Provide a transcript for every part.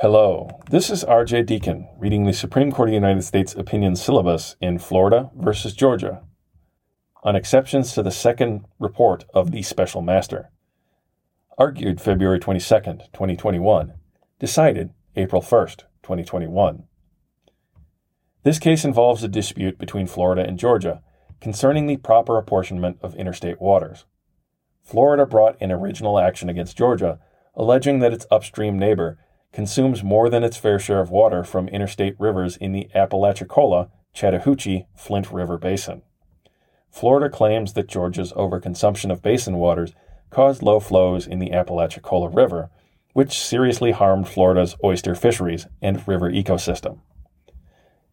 Hello, this is RJ Deacon reading the Supreme Court of the United States opinion syllabus in Florida versus Georgia on exceptions to the second report of the special master. Argued February 22, 2021. Decided April 1, 2021. This case involves a dispute between Florida and Georgia concerning the proper apportionment of interstate waters. Florida brought an original action against Georgia, alleging that its upstream neighbor consumes more than its fair share of water from interstate rivers in the Apalachicola, Chattahoochee, Flint River Basin. Florida claims that Georgia's overconsumption of basin waters caused low flows in the Apalachicola River, which seriously harmed Florida's oyster fisheries and river ecosystem.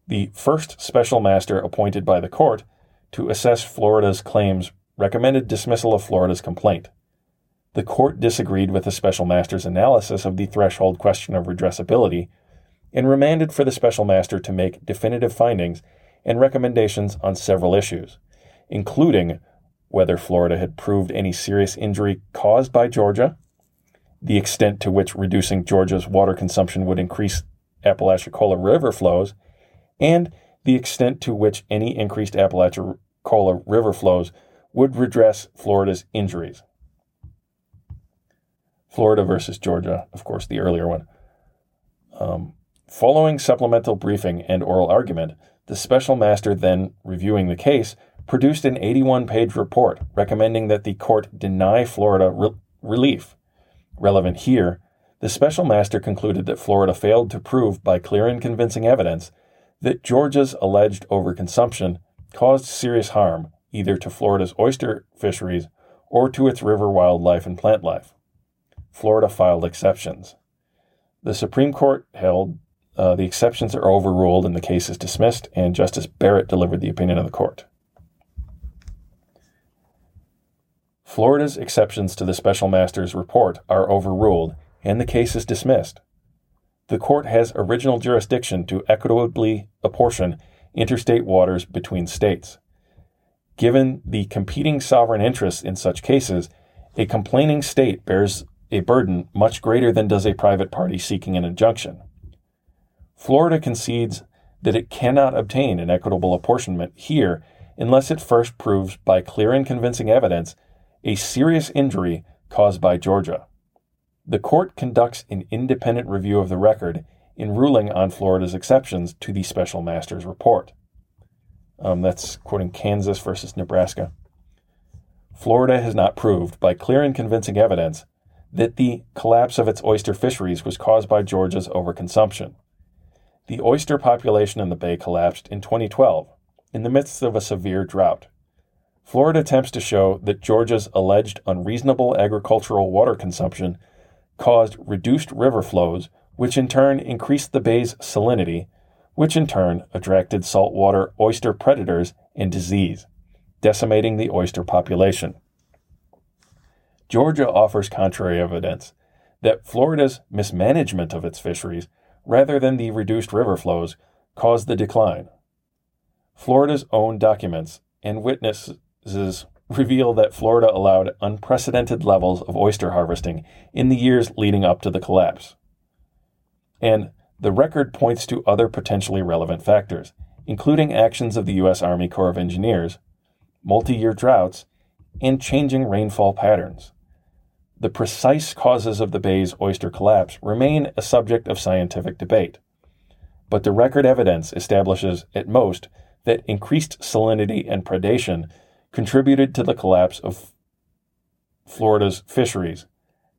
The first special master appointed by the court to assess Florida's claims recommended dismissal of Florida's complaint. The court disagreed with the special master's analysis of the threshold question of redressability and remanded for the special master to make definitive findings and recommendations on several issues, including whether Florida had proved any serious injury caused by Georgia, the extent to which reducing Georgia's water consumption would increase Apalachicola River flows, and the extent to which any increased Apalachicola River flows would redress Florida's injuries. Florida versus Georgia, of course, the earlier one. Um, following supplemental briefing and oral argument, the special master, then reviewing the case, produced an 81 page report recommending that the court deny Florida re- relief. Relevant here, the special master concluded that Florida failed to prove by clear and convincing evidence that Georgia's alleged overconsumption caused serious harm either to Florida's oyster fisheries or to its river wildlife and plant life. Florida filed exceptions. The Supreme Court held uh, the exceptions are overruled and the case is dismissed, and Justice Barrett delivered the opinion of the court. Florida's exceptions to the special master's report are overruled, and the case is dismissed. The court has original jurisdiction to equitably apportion interstate waters between states. Given the competing sovereign interests in such cases, a complaining state bears a burden much greater than does a private party seeking an injunction. Florida concedes that it cannot obtain an equitable apportionment here unless it first proves by clear and convincing evidence a serious injury caused by Georgia. The court conducts an independent review of the record in ruling on Florida's exceptions to the special master's report. Um, that's quoting Kansas versus Nebraska. Florida has not proved by clear and convincing evidence that the collapse of its oyster fisheries was caused by Georgia's overconsumption. The oyster population in the bay collapsed in 2012 in the midst of a severe drought. Florida attempts to show that Georgia's alleged unreasonable agricultural water consumption caused reduced river flows, which in turn increased the bay's salinity, which in turn attracted saltwater oyster predators and disease, decimating the oyster population. Georgia offers contrary evidence that Florida's mismanagement of its fisheries, rather than the reduced river flows, caused the decline. Florida's own documents and witnesses reveal that Florida allowed unprecedented levels of oyster harvesting in the years leading up to the collapse. And the record points to other potentially relevant factors, including actions of the U.S. Army Corps of Engineers, multi year droughts, and changing rainfall patterns. The precise causes of the bay's oyster collapse remain a subject of scientific debate, but the record evidence establishes, at most, that increased salinity and predation contributed to the collapse of Florida's fisheries,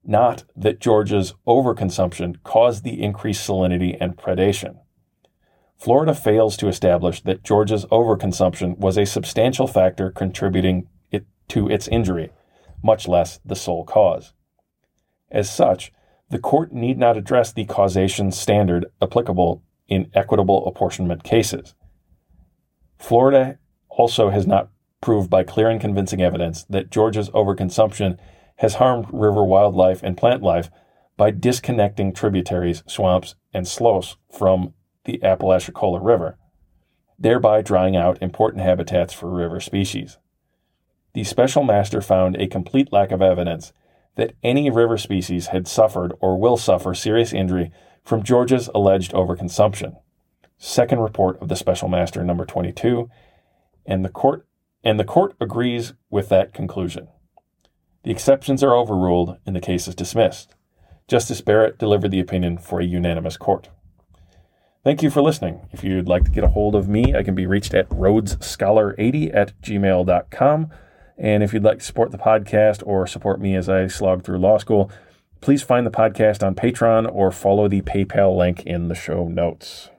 not that Georgia's overconsumption caused the increased salinity and predation. Florida fails to establish that Georgia's overconsumption was a substantial factor contributing it to its injury, much less the sole cause. As such, the court need not address the causation standard applicable in equitable apportionment cases. Florida also has not proved by clear and convincing evidence that Georgia's overconsumption has harmed river wildlife and plant life by disconnecting tributaries, swamps, and sloughs from the Apalachicola River, thereby drying out important habitats for river species. The special master found a complete lack of evidence that any river species had suffered or will suffer serious injury from Georgia's alleged overconsumption. Second report of the special master number 22, and the court and the court agrees with that conclusion. The exceptions are overruled and the case is dismissed. Justice Barrett delivered the opinion for a unanimous court. Thank you for listening. If you'd like to get a hold of me, I can be reached at rhodesscholar80 at gmail.com. And if you'd like to support the podcast or support me as I slog through law school, please find the podcast on Patreon or follow the PayPal link in the show notes.